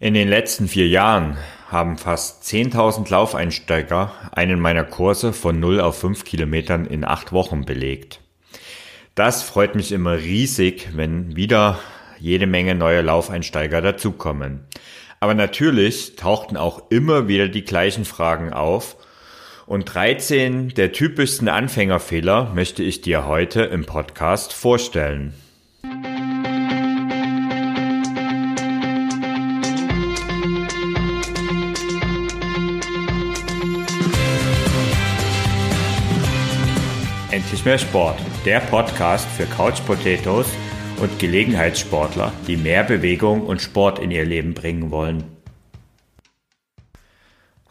In den letzten vier Jahren haben fast 10.000 Laufeinsteiger einen meiner Kurse von 0 auf 5 Kilometern in acht Wochen belegt. Das freut mich immer riesig, wenn wieder jede Menge neue Laufeinsteiger dazukommen. Aber natürlich tauchten auch immer wieder die gleichen Fragen auf und 13 der typischsten Anfängerfehler möchte ich dir heute im Podcast vorstellen. Endlich mehr Sport, der Podcast für Couch Potatoes und Gelegenheitssportler, die mehr Bewegung und Sport in ihr Leben bringen wollen.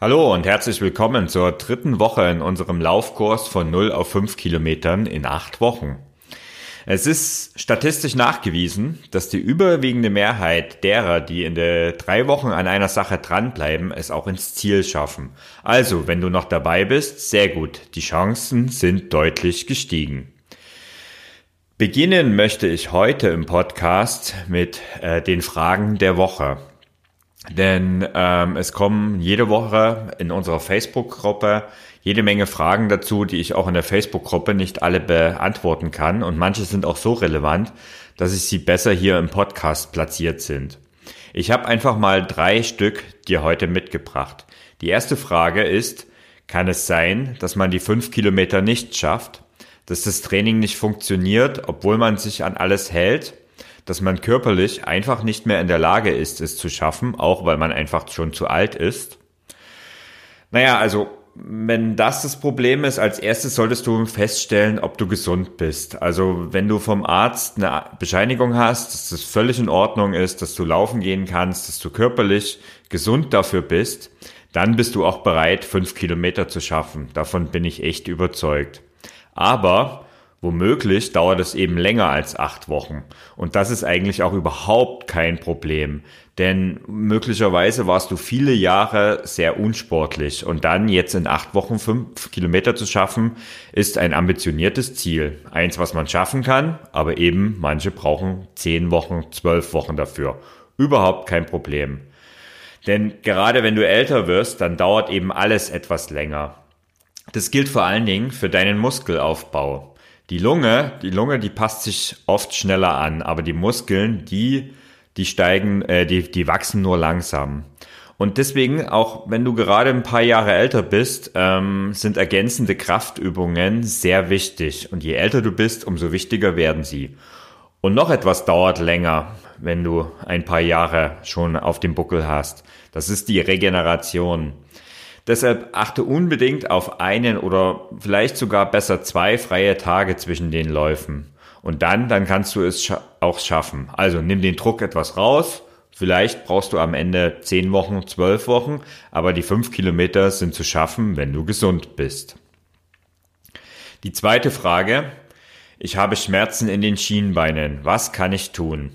Hallo und herzlich willkommen zur dritten Woche in unserem Laufkurs von 0 auf 5 Kilometern in acht Wochen. Es ist statistisch nachgewiesen, dass die überwiegende Mehrheit derer, die in der drei Wochen an einer Sache dranbleiben, es auch ins Ziel schaffen. Also, wenn du noch dabei bist, sehr gut. Die Chancen sind deutlich gestiegen. Beginnen möchte ich heute im Podcast mit äh, den Fragen der Woche. Denn ähm, es kommen jede Woche in unserer Facebook-Gruppe jede Menge Fragen dazu, die ich auch in der Facebook-Gruppe nicht alle beantworten kann. Und manche sind auch so relevant, dass ich sie besser hier im Podcast platziert sind. Ich habe einfach mal drei Stück dir heute mitgebracht. Die erste Frage ist, kann es sein, dass man die fünf Kilometer nicht schafft? Dass das Training nicht funktioniert, obwohl man sich an alles hält? dass man körperlich einfach nicht mehr in der Lage ist, es zu schaffen, auch weil man einfach schon zu alt ist. Naja, also wenn das das Problem ist, als erstes solltest du feststellen, ob du gesund bist. Also wenn du vom Arzt eine Bescheinigung hast, dass das völlig in Ordnung ist, dass du laufen gehen kannst, dass du körperlich gesund dafür bist, dann bist du auch bereit, fünf Kilometer zu schaffen. Davon bin ich echt überzeugt. Aber Womöglich dauert es eben länger als acht Wochen. Und das ist eigentlich auch überhaupt kein Problem. Denn möglicherweise warst du viele Jahre sehr unsportlich. Und dann jetzt in acht Wochen fünf Kilometer zu schaffen, ist ein ambitioniertes Ziel. Eins, was man schaffen kann, aber eben manche brauchen zehn Wochen, zwölf Wochen dafür. Überhaupt kein Problem. Denn gerade wenn du älter wirst, dann dauert eben alles etwas länger. Das gilt vor allen Dingen für deinen Muskelaufbau. Die Lunge, die Lunge, die passt sich oft schneller an, aber die Muskeln, die, die steigen, äh, die, die wachsen nur langsam. Und deswegen, auch wenn du gerade ein paar Jahre älter bist, ähm, sind ergänzende Kraftübungen sehr wichtig. Und je älter du bist, umso wichtiger werden sie. Und noch etwas dauert länger, wenn du ein paar Jahre schon auf dem Buckel hast. Das ist die Regeneration. Deshalb achte unbedingt auf einen oder vielleicht sogar besser zwei freie Tage zwischen den Läufen. Und dann, dann kannst du es scha auch schaffen. Also nimm den Druck etwas raus. Vielleicht brauchst du am Ende zehn Wochen, zwölf Wochen, aber die fünf Kilometer sind zu schaffen, wenn du gesund bist. Die zweite Frage. Ich habe Schmerzen in den Schienbeinen. Was kann ich tun?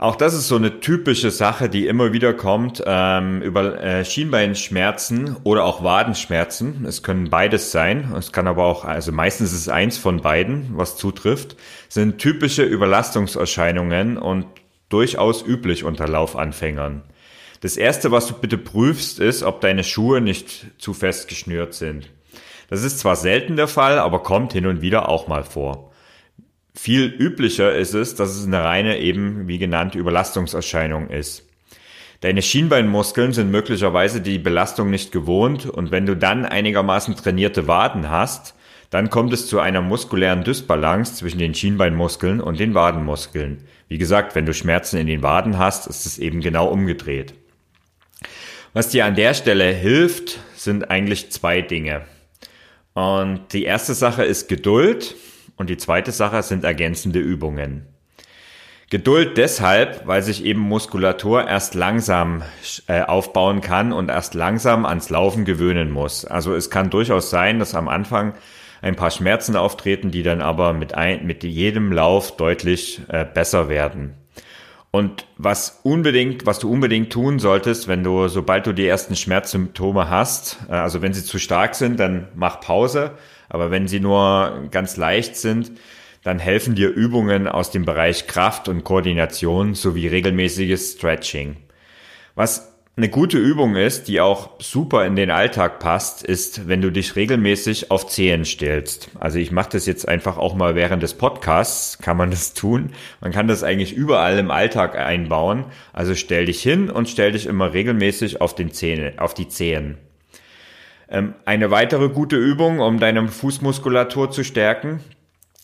Auch das ist so eine typische Sache, die immer wieder kommt, ähm, über äh, Schienbeinschmerzen oder auch Wadenschmerzen. Es können beides sein. Es kann aber auch, also meistens ist es eins von beiden, was zutrifft, sind typische Überlastungserscheinungen und durchaus üblich unter Laufanfängern. Das erste, was du bitte prüfst, ist, ob deine Schuhe nicht zu fest geschnürt sind. Das ist zwar selten der Fall, aber kommt hin und wieder auch mal vor. Viel üblicher ist es, dass es eine reine eben, wie genannt, Überlastungserscheinung ist. Deine Schienbeinmuskeln sind möglicherweise die Belastung nicht gewohnt und wenn du dann einigermaßen trainierte Waden hast, dann kommt es zu einer muskulären Dysbalance zwischen den Schienbeinmuskeln und den Wadenmuskeln. Wie gesagt, wenn du Schmerzen in den Waden hast, ist es eben genau umgedreht. Was dir an der Stelle hilft, sind eigentlich zwei Dinge. Und die erste Sache ist Geduld. Und die zweite Sache sind ergänzende Übungen. Geduld deshalb, weil sich eben Muskulatur erst langsam äh, aufbauen kann und erst langsam ans Laufen gewöhnen muss. Also es kann durchaus sein, dass am Anfang ein paar Schmerzen auftreten, die dann aber mit, ein, mit jedem Lauf deutlich äh, besser werden. Und was unbedingt, was du unbedingt tun solltest, wenn du, sobald du die ersten Schmerzsymptome hast, äh, also wenn sie zu stark sind, dann mach Pause aber wenn sie nur ganz leicht sind, dann helfen dir Übungen aus dem Bereich Kraft und Koordination sowie regelmäßiges Stretching. Was eine gute Übung ist, die auch super in den Alltag passt, ist, wenn du dich regelmäßig auf Zehen stellst. Also ich mache das jetzt einfach auch mal während des Podcasts, kann man das tun. Man kann das eigentlich überall im Alltag einbauen. Also stell dich hin und stell dich immer regelmäßig auf, den Zähne, auf die Zehen. Ähm, eine weitere gute Übung, um deine Fußmuskulatur zu stärken,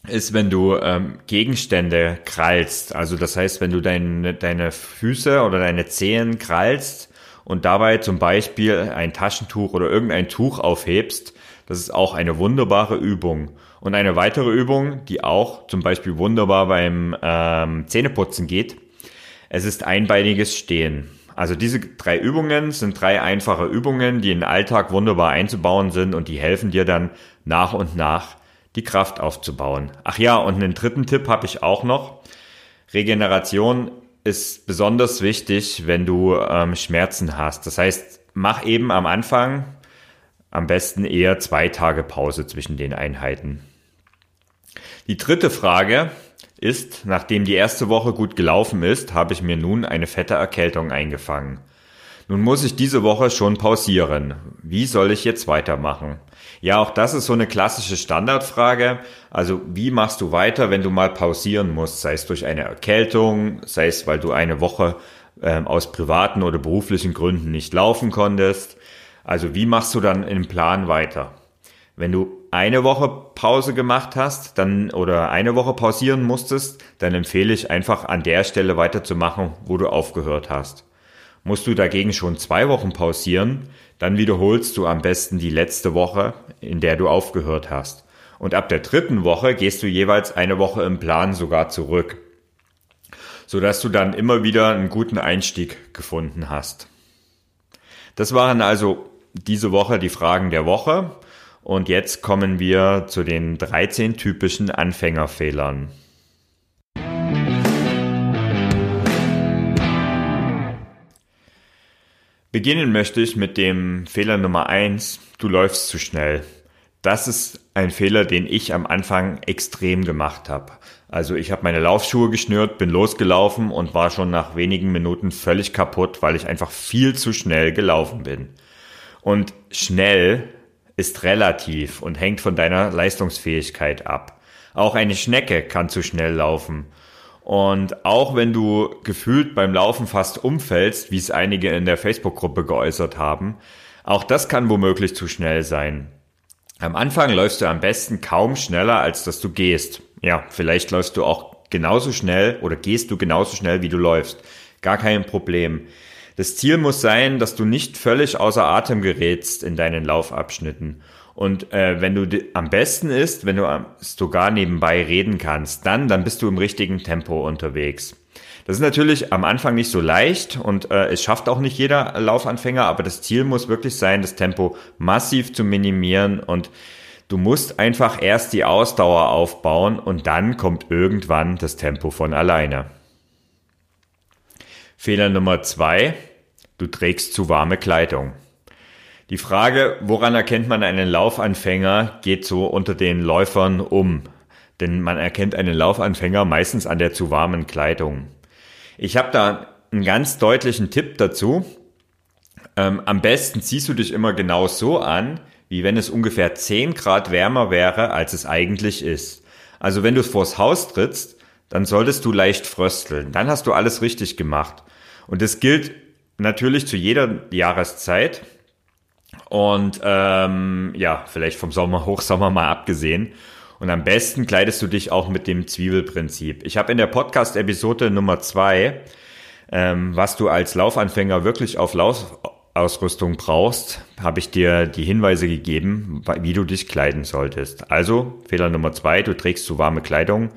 ist, wenn du ähm, Gegenstände krallst. Also das heißt, wenn du deine, deine Füße oder deine Zehen krallst und dabei zum Beispiel ein Taschentuch oder irgendein Tuch aufhebst, das ist auch eine wunderbare Übung. Und eine weitere Übung, die auch zum Beispiel wunderbar beim ähm, Zähneputzen geht, es ist einbeiniges Stehen. Also diese drei Übungen sind drei einfache Übungen, die in den Alltag wunderbar einzubauen sind und die helfen dir dann nach und nach die Kraft aufzubauen. Ach ja, und einen dritten Tipp habe ich auch noch. Regeneration ist besonders wichtig, wenn du ähm, Schmerzen hast. Das heißt, mach eben am Anfang am besten eher zwei Tage Pause zwischen den Einheiten. Die dritte Frage ist, nachdem die erste Woche gut gelaufen ist, habe ich mir nun eine fette Erkältung eingefangen. Nun muss ich diese Woche schon pausieren. Wie soll ich jetzt weitermachen? Ja, auch das ist so eine klassische Standardfrage. Also wie machst du weiter, wenn du mal pausieren musst, sei es durch eine Erkältung, sei es, weil du eine Woche ähm, aus privaten oder beruflichen Gründen nicht laufen konntest. Also wie machst du dann im Plan weiter? Wenn du eine Woche Pause gemacht hast, dann oder eine Woche pausieren musstest, dann empfehle ich einfach an der Stelle weiterzumachen, wo du aufgehört hast. Musst du dagegen schon zwei Wochen pausieren, dann wiederholst du am besten die letzte Woche, in der du aufgehört hast. Und ab der dritten Woche gehst du jeweils eine Woche im Plan sogar zurück, sodass du dann immer wieder einen guten Einstieg gefunden hast. Das waren also diese Woche die Fragen der Woche. Und jetzt kommen wir zu den 13 typischen Anfängerfehlern. Beginnen möchte ich mit dem Fehler Nummer eins: Du läufst zu schnell. Das ist ein Fehler, den ich am Anfang extrem gemacht habe. Also ich habe meine Laufschuhe geschnürt, bin losgelaufen und war schon nach wenigen Minuten völlig kaputt, weil ich einfach viel zu schnell gelaufen bin. Und schnell ist relativ und hängt von deiner Leistungsfähigkeit ab. Auch eine Schnecke kann zu schnell laufen. Und auch wenn du gefühlt beim Laufen fast umfällst, wie es einige in der Facebook-Gruppe geäußert haben, auch das kann womöglich zu schnell sein. Am Anfang läufst du am besten kaum schneller, als dass du gehst. Ja, vielleicht läufst du auch genauso schnell oder gehst du genauso schnell, wie du läufst. Gar kein Problem. Das Ziel muss sein, dass du nicht völlig außer Atem gerätst in deinen Laufabschnitten. Und äh, wenn du am besten ist, wenn du sogar nebenbei reden kannst, dann, dann bist du im richtigen Tempo unterwegs. Das ist natürlich am Anfang nicht so leicht und äh, es schafft auch nicht jeder Laufanfänger, aber das Ziel muss wirklich sein, das Tempo massiv zu minimieren und du musst einfach erst die Ausdauer aufbauen und dann kommt irgendwann das Tempo von alleine. Fehler Nummer zwei, du trägst zu warme Kleidung. Die Frage, woran erkennt man einen Laufanfänger, geht so unter den Läufern um. Denn man erkennt einen Laufanfänger meistens an der zu warmen Kleidung. Ich habe da einen ganz deutlichen Tipp dazu. Ähm, am besten ziehst du dich immer genau so an, wie wenn es ungefähr 10 Grad wärmer wäre, als es eigentlich ist. Also wenn du vors Haus trittst, dann solltest du leicht frösteln. Dann hast du alles richtig gemacht. Und das gilt natürlich zu jeder Jahreszeit. Und ähm, ja, vielleicht vom Sommer, Hochsommer mal abgesehen. Und am besten kleidest du dich auch mit dem Zwiebelprinzip. Ich habe in der Podcast-Episode Nummer zwei, ähm, was du als Laufanfänger wirklich auf Laufausrüstung brauchst, habe ich dir die Hinweise gegeben, wie du dich kleiden solltest. Also Fehler Nummer zwei, du trägst zu warme Kleidung.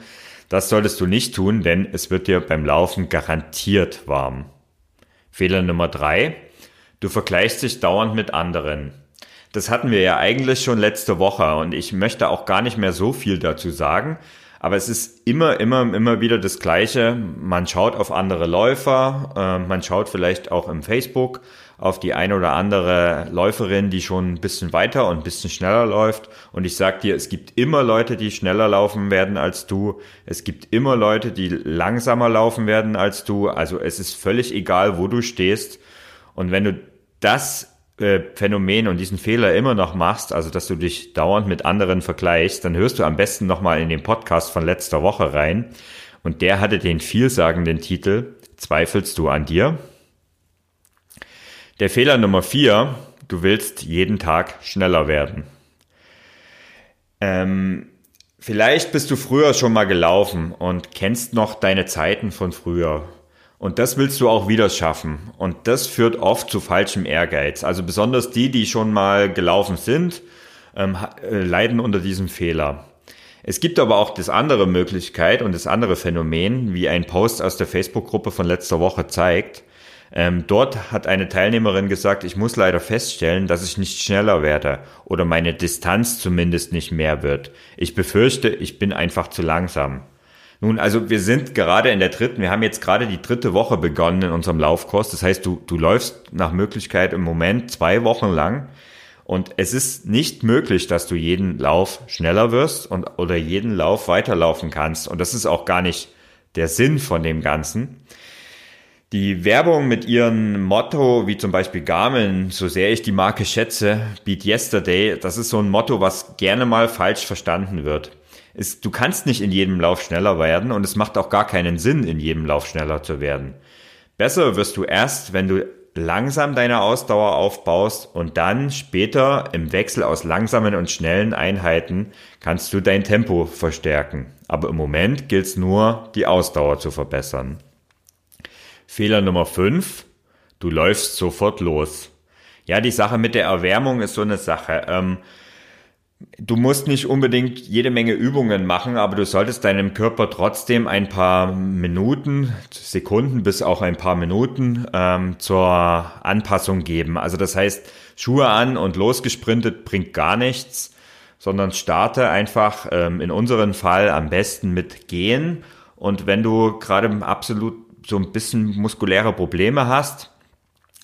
Das solltest du nicht tun, denn es wird dir beim Laufen garantiert warm. Fehler Nummer drei, Du vergleichst dich dauernd mit anderen. Das hatten wir ja eigentlich schon letzte Woche und ich möchte auch gar nicht mehr so viel dazu sagen. Aber es ist immer, immer, immer wieder das Gleiche. Man schaut auf andere Läufer, äh, man schaut vielleicht auch im Facebook auf die eine oder andere Läuferin, die schon ein bisschen weiter und ein bisschen schneller läuft. Und ich sag dir, es gibt immer Leute, die schneller laufen werden als du. Es gibt immer Leute, die langsamer laufen werden als du. Also es ist völlig egal, wo du stehst. Und wenn du das äh, Phänomen und diesen Fehler immer noch machst, also dass du dich dauernd mit anderen vergleichst, dann hörst du am besten nochmal in den Podcast von letzter Woche rein. Und der hatte den vielsagenden Titel Zweifelst du an dir? Der Fehler Nummer vier, du willst jeden Tag schneller werden. Ähm, vielleicht bist du früher schon mal gelaufen und kennst noch deine Zeiten von früher. Und das willst du auch wieder schaffen. Und das führt oft zu falschem Ehrgeiz. Also besonders die, die schon mal gelaufen sind, ähm, äh, leiden unter diesem Fehler. Es gibt aber auch das andere Möglichkeit und das andere Phänomen, wie ein Post aus der Facebook-Gruppe von letzter Woche zeigt. Ähm, dort hat eine Teilnehmerin gesagt, ich muss leider feststellen, dass ich nicht schneller werde oder meine Distanz zumindest nicht mehr wird. Ich befürchte, ich bin einfach zu langsam. Nun, also wir sind gerade in der dritten, wir haben jetzt gerade die dritte Woche begonnen in unserem Laufkurs. Das heißt, du, du läufst nach Möglichkeit im Moment zwei Wochen lang. Und es ist nicht möglich, dass du jeden Lauf schneller wirst und oder jeden Lauf weiterlaufen kannst. Und das ist auch gar nicht der Sinn von dem Ganzen. Die Werbung mit ihrem Motto, wie zum Beispiel Garmin, so sehr ich die Marke schätze, Beat Yesterday, das ist so ein Motto, was gerne mal falsch verstanden wird ist, du kannst nicht in jedem Lauf schneller werden und es macht auch gar keinen Sinn, in jedem Lauf schneller zu werden. Besser wirst du erst, wenn du langsam deine Ausdauer aufbaust und dann später im Wechsel aus langsamen und schnellen Einheiten kannst du dein Tempo verstärken. Aber im Moment gilt es nur, die Ausdauer zu verbessern. Fehler Nummer 5. Du läufst sofort los. Ja, die Sache mit der Erwärmung ist so eine Sache. Ähm, Du musst nicht unbedingt jede Menge Übungen machen, aber du solltest deinem Körper trotzdem ein paar Minuten, Sekunden bis auch ein paar Minuten ähm, zur Anpassung geben. Also das heißt, Schuhe an und losgesprintet bringt gar nichts, sondern starte einfach ähm, in unserem Fall am besten mit Gehen. Und wenn du gerade absolut so ein bisschen muskuläre Probleme hast,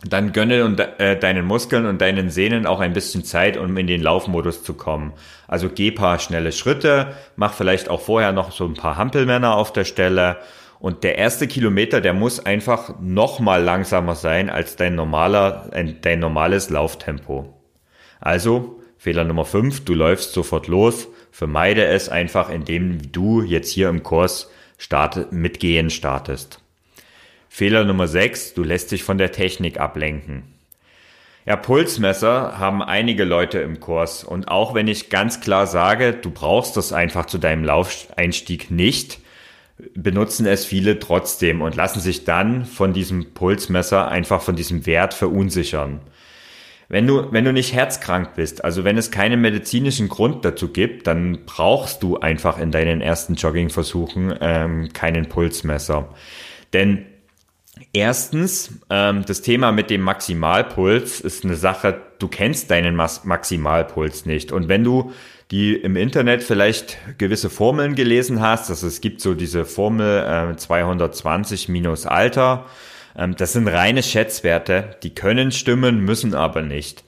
dann gönne und, äh, deinen Muskeln und deinen Sehnen auch ein bisschen Zeit, um in den Laufmodus zu kommen. Also geh paar schnelle Schritte, mach vielleicht auch vorher noch so ein paar Hampelmänner auf der Stelle. Und der erste Kilometer, der muss einfach noch mal langsamer sein als dein normaler, dein normales Lauftempo. Also Fehler Nummer 5, du läufst sofort los. Vermeide es einfach, indem du jetzt hier im Kurs starte, mitgehen startest. Fehler Nummer 6, du lässt dich von der Technik ablenken. Ja, Pulsmesser haben einige Leute im Kurs und auch wenn ich ganz klar sage, du brauchst das einfach zu deinem Laufeinstieg nicht, benutzen es viele trotzdem und lassen sich dann von diesem Pulsmesser einfach von diesem Wert verunsichern. Wenn du, wenn du nicht herzkrank bist, also wenn es keinen medizinischen Grund dazu gibt, dann brauchst du einfach in deinen ersten Joggingversuchen ähm, keinen Pulsmesser. Denn Erstens, ähm, das Thema mit dem Maximalpuls ist eine Sache, du kennst deinen Mas Maximalpuls nicht. Und wenn du die im Internet vielleicht gewisse Formeln gelesen hast, also es gibt so diese Formel äh, 220 minus Alter, ähm, das sind reine Schätzwerte, die können stimmen, müssen aber nicht.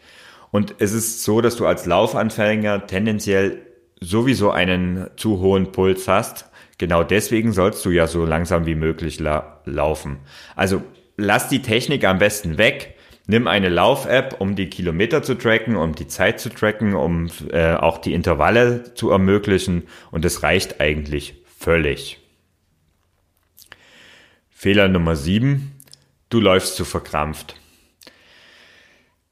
Und es ist so, dass du als Laufanfänger tendenziell sowieso einen zu hohen Puls hast Genau deswegen sollst du ja so langsam wie möglich la laufen. Also lass die Technik am besten weg. Nimm eine Lauf-App, um die Kilometer zu tracken, um die Zeit zu tracken, um äh, auch die Intervalle zu ermöglichen. Und es reicht eigentlich völlig. Fehler Nummer sieben: Du läufst zu verkrampft.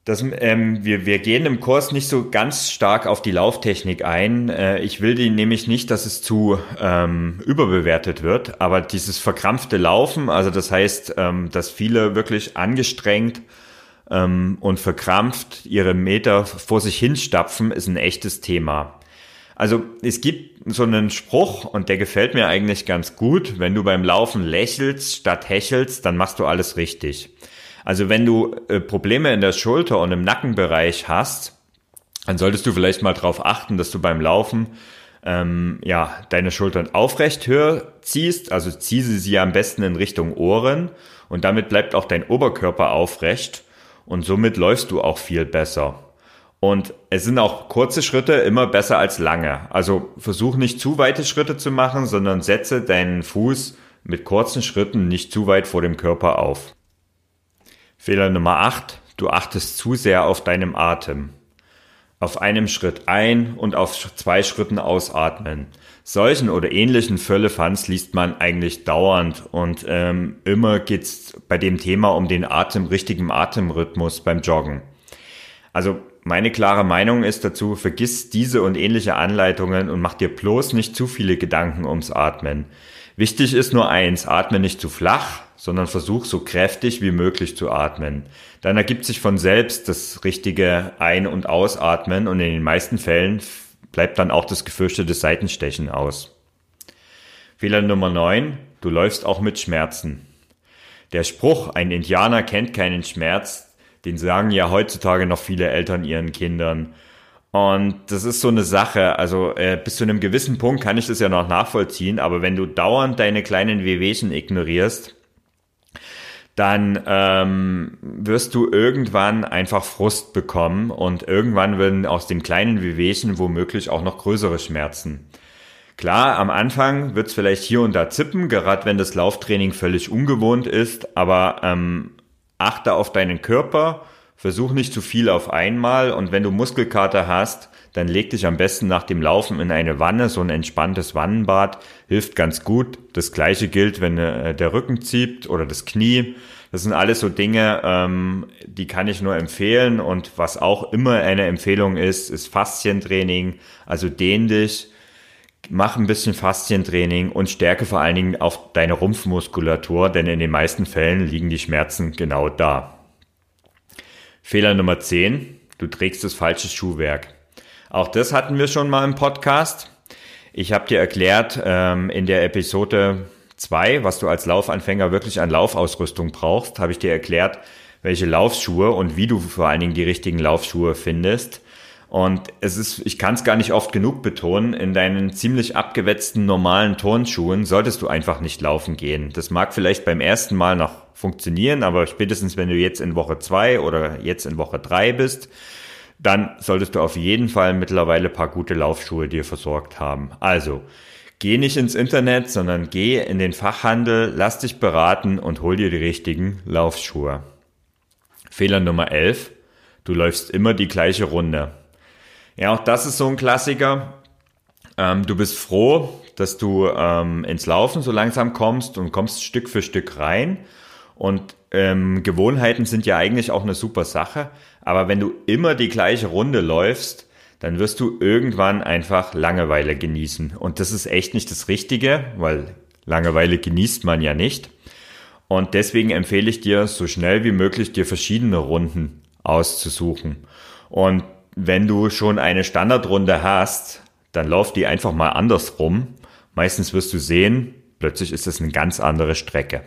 Das, ähm, wir, wir gehen im Kurs nicht so ganz stark auf die Lauftechnik ein. Äh, ich will die nämlich nicht, dass es zu ähm, überbewertet wird, aber dieses verkrampfte Laufen, also das heißt, ähm, dass viele wirklich angestrengt ähm, und verkrampft ihre Meter vor sich hinstapfen, ist ein echtes Thema. Also es gibt so einen Spruch und der gefällt mir eigentlich ganz gut. Wenn du beim Laufen lächelst statt hechelst, dann machst du alles richtig. Also wenn du äh, Probleme in der Schulter und im Nackenbereich hast, dann solltest du vielleicht mal darauf achten, dass du beim Laufen ähm, ja deine Schultern aufrecht höher ziehst. Also zieh sie am besten in Richtung Ohren und damit bleibt auch dein Oberkörper aufrecht und somit läufst du auch viel besser. Und es sind auch kurze Schritte immer besser als lange. Also versuch nicht zu weite Schritte zu machen, sondern setze deinen Fuß mit kurzen Schritten nicht zu weit vor dem Körper auf. Fehler Nummer 8. Du achtest zu sehr auf deinem Atem. Auf einem Schritt ein und auf zwei Schritten ausatmen. Solchen oder ähnlichen Völlefanz liest man eigentlich dauernd und ähm, immer geht's bei dem Thema um den Atem, richtigen Atemrhythmus beim Joggen. Also meine klare Meinung ist dazu, vergiss diese und ähnliche Anleitungen und mach dir bloß nicht zu viele Gedanken ums Atmen. Wichtig ist nur eins, atme nicht zu flach, sondern versuch so kräftig wie möglich zu atmen. Dann ergibt sich von selbst das richtige Ein- und Ausatmen und in den meisten Fällen bleibt dann auch das gefürchtete Seitenstechen aus. Fehler Nummer 9. Du läufst auch mit Schmerzen. Der Spruch, ein Indianer kennt keinen Schmerz, den sagen ja heutzutage noch viele Eltern ihren Kindern. Und das ist so eine Sache, also äh, bis zu einem gewissen Punkt kann ich das ja noch nachvollziehen, aber wenn du dauernd deine kleinen Wehwehchen ignorierst, dann ähm, wirst du irgendwann einfach Frust bekommen und irgendwann werden aus dem kleinen Wehwehchen womöglich auch noch größere Schmerzen. Klar, am Anfang wird es vielleicht hier und da zippen, gerade wenn das Lauftraining völlig ungewohnt ist, aber ähm, achte auf deinen Körper, versuch nicht zu viel auf einmal und wenn du Muskelkater hast, dann leg dich am besten nach dem Laufen in eine Wanne, so ein entspanntes Wannenbad hilft ganz gut. Das gleiche gilt, wenn äh, der Rücken zieht oder das Knie. Das sind alles so Dinge, ähm, die kann ich nur empfehlen und was auch immer eine Empfehlung ist, ist Faszientraining. Also dehn dich, mach ein bisschen Faszientraining und stärke vor allen Dingen auf deine Rumpfmuskulatur, denn in den meisten Fällen liegen die Schmerzen genau da. Fehler Nummer 10, du trägst das falsche Schuhwerk. Auch das hatten wir schon mal im Podcast. Ich habe dir erklärt ähm, in der Episode 2, was du als Laufanfänger wirklich an Laufausrüstung brauchst, habe ich dir erklärt, welche Laufschuhe und wie du vor allen Dingen die richtigen Laufschuhe findest. Und es ist, ich kann es gar nicht oft genug betonen, in deinen ziemlich abgewetzten normalen Turnschuhen solltest du einfach nicht laufen gehen. Das mag vielleicht beim ersten Mal noch funktionieren, aber spätestens wenn du jetzt in Woche zwei oder jetzt in Woche drei bist, dann solltest du auf jeden Fall mittlerweile paar gute Laufschuhe dir versorgt haben. Also, geh nicht ins Internet, sondern geh in den Fachhandel, lass dich beraten und hol dir die richtigen Laufschuhe. Fehler Nummer 11. Du läufst immer die gleiche Runde. Ja, auch das ist so ein Klassiker. Ähm, du bist froh, dass du ähm, ins Laufen so langsam kommst und kommst Stück für Stück rein. Und ähm, Gewohnheiten sind ja eigentlich auch eine super Sache. Aber wenn du immer die gleiche Runde läufst, dann wirst du irgendwann einfach Langeweile genießen. Und das ist echt nicht das Richtige, weil Langeweile genießt man ja nicht. Und deswegen empfehle ich dir, so schnell wie möglich dir verschiedene Runden auszusuchen. Und wenn du schon eine Standardrunde hast, dann lauf die einfach mal andersrum. Meistens wirst du sehen, plötzlich ist es eine ganz andere Strecke.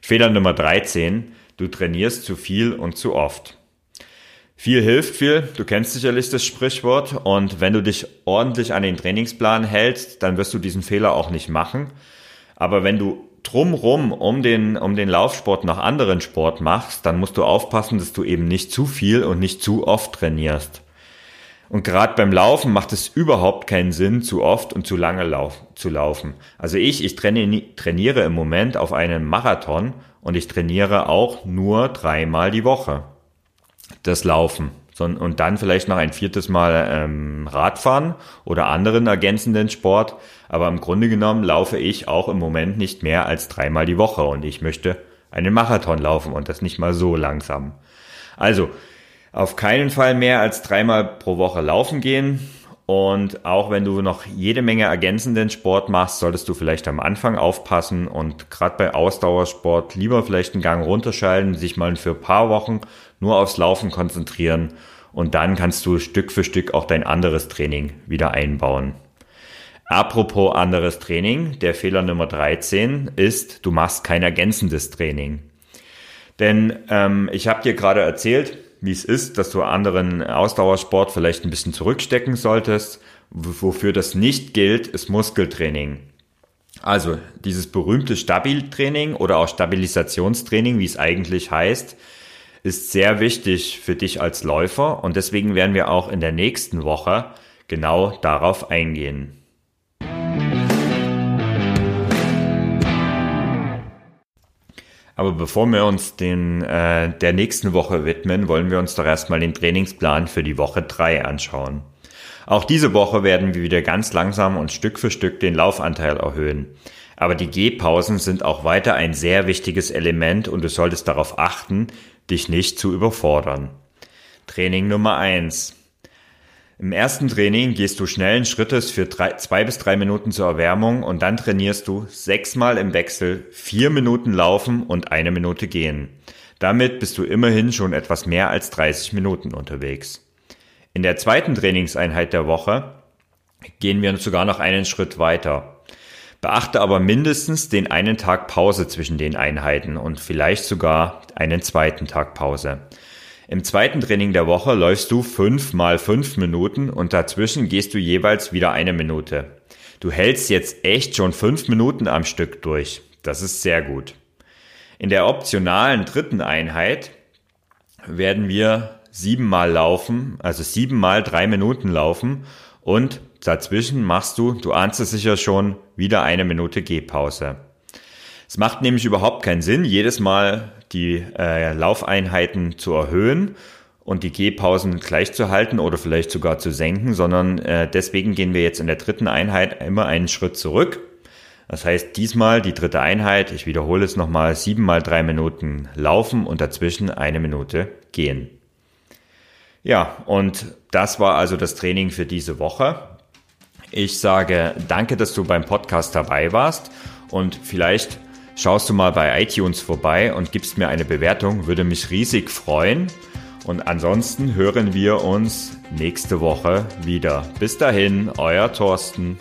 Fehler Nummer 13, du trainierst zu viel und zu oft. Viel hilft viel. Du kennst sicherlich das Sprichwort. Und wenn du dich ordentlich an den Trainingsplan hältst, dann wirst du diesen Fehler auch nicht machen. Aber wenn du drumrum um den, um den Laufsport noch anderen Sport machst, dann musst du aufpassen, dass du eben nicht zu viel und nicht zu oft trainierst. Und gerade beim Laufen macht es überhaupt keinen Sinn, zu oft und zu lange lauf, zu laufen. Also ich, ich trainiere im Moment auf einen Marathon und ich trainiere auch nur dreimal die Woche das Laufen. Und dann vielleicht noch ein viertes Mal ähm, Radfahren oder anderen ergänzenden Sport. Aber im Grunde genommen laufe ich auch im Moment nicht mehr als dreimal die Woche und ich möchte einen Marathon laufen und das nicht mal so langsam. Also auf keinen Fall mehr als dreimal pro Woche laufen gehen. Und auch wenn du noch jede Menge ergänzenden Sport machst, solltest du vielleicht am Anfang aufpassen und gerade bei Ausdauersport lieber vielleicht einen Gang runterschalten, sich mal für ein paar Wochen nur aufs Laufen konzentrieren und dann kannst du Stück für Stück auch dein anderes Training wieder einbauen. Apropos anderes Training, der Fehler Nummer 13 ist, du machst kein ergänzendes Training. Denn ähm, ich habe dir gerade erzählt, wie es ist, dass du anderen Ausdauersport vielleicht ein bisschen zurückstecken solltest. Wofür das nicht gilt, ist Muskeltraining. Also dieses berühmte Stabiltraining oder auch Stabilisationstraining, wie es eigentlich heißt, ist sehr wichtig für dich als Läufer und deswegen werden wir auch in der nächsten Woche genau darauf eingehen. Aber bevor wir uns den, äh, der nächsten Woche widmen, wollen wir uns doch erstmal den Trainingsplan für die Woche drei anschauen. Auch diese Woche werden wir wieder ganz langsam und Stück für Stück den Laufanteil erhöhen. Aber die Gehpausen sind auch weiter ein sehr wichtiges Element und du solltest darauf achten, dich nicht zu überfordern. Training Nummer eins. Im ersten Training gehst du schnellen Schrittes für drei, zwei bis drei Minuten zur Erwärmung und dann trainierst du sechsmal im Wechsel vier Minuten laufen und eine Minute gehen. Damit bist du immerhin schon etwas mehr als 30 Minuten unterwegs. In der zweiten Trainingseinheit der Woche gehen wir sogar noch einen Schritt weiter. Beachte aber mindestens den einen Tag Pause zwischen den Einheiten und vielleicht sogar einen zweiten Tag Pause. Im zweiten Training der Woche läufst du fünf mal fünf Minuten und dazwischen gehst du jeweils wieder eine Minute. Du hältst jetzt echt schon fünf Minuten am Stück durch. Das ist sehr gut. In der optionalen dritten Einheit werden wir siebenmal laufen, also siebenmal drei Minuten laufen und dazwischen machst du, du ahnst es sicher schon, wieder eine Minute Gehpause. Es macht nämlich überhaupt keinen Sinn, jedes Mal die äh, Laufeinheiten zu erhöhen und die Gehpausen gleich zu halten oder vielleicht sogar zu senken, sondern äh, deswegen gehen wir jetzt in der dritten Einheit immer einen Schritt zurück. Das heißt, diesmal die dritte Einheit, ich wiederhole es nochmal, sieben mal drei Minuten laufen und dazwischen eine Minute gehen. Ja, und das war also das Training für diese Woche. Ich sage danke, dass du beim Podcast dabei warst und vielleicht schaust du mal bei iTunes vorbei und gibst mir eine Bewertung, würde mich riesig freuen. Und ansonsten hören wir uns nächste Woche wieder. Bis dahin, euer Thorsten.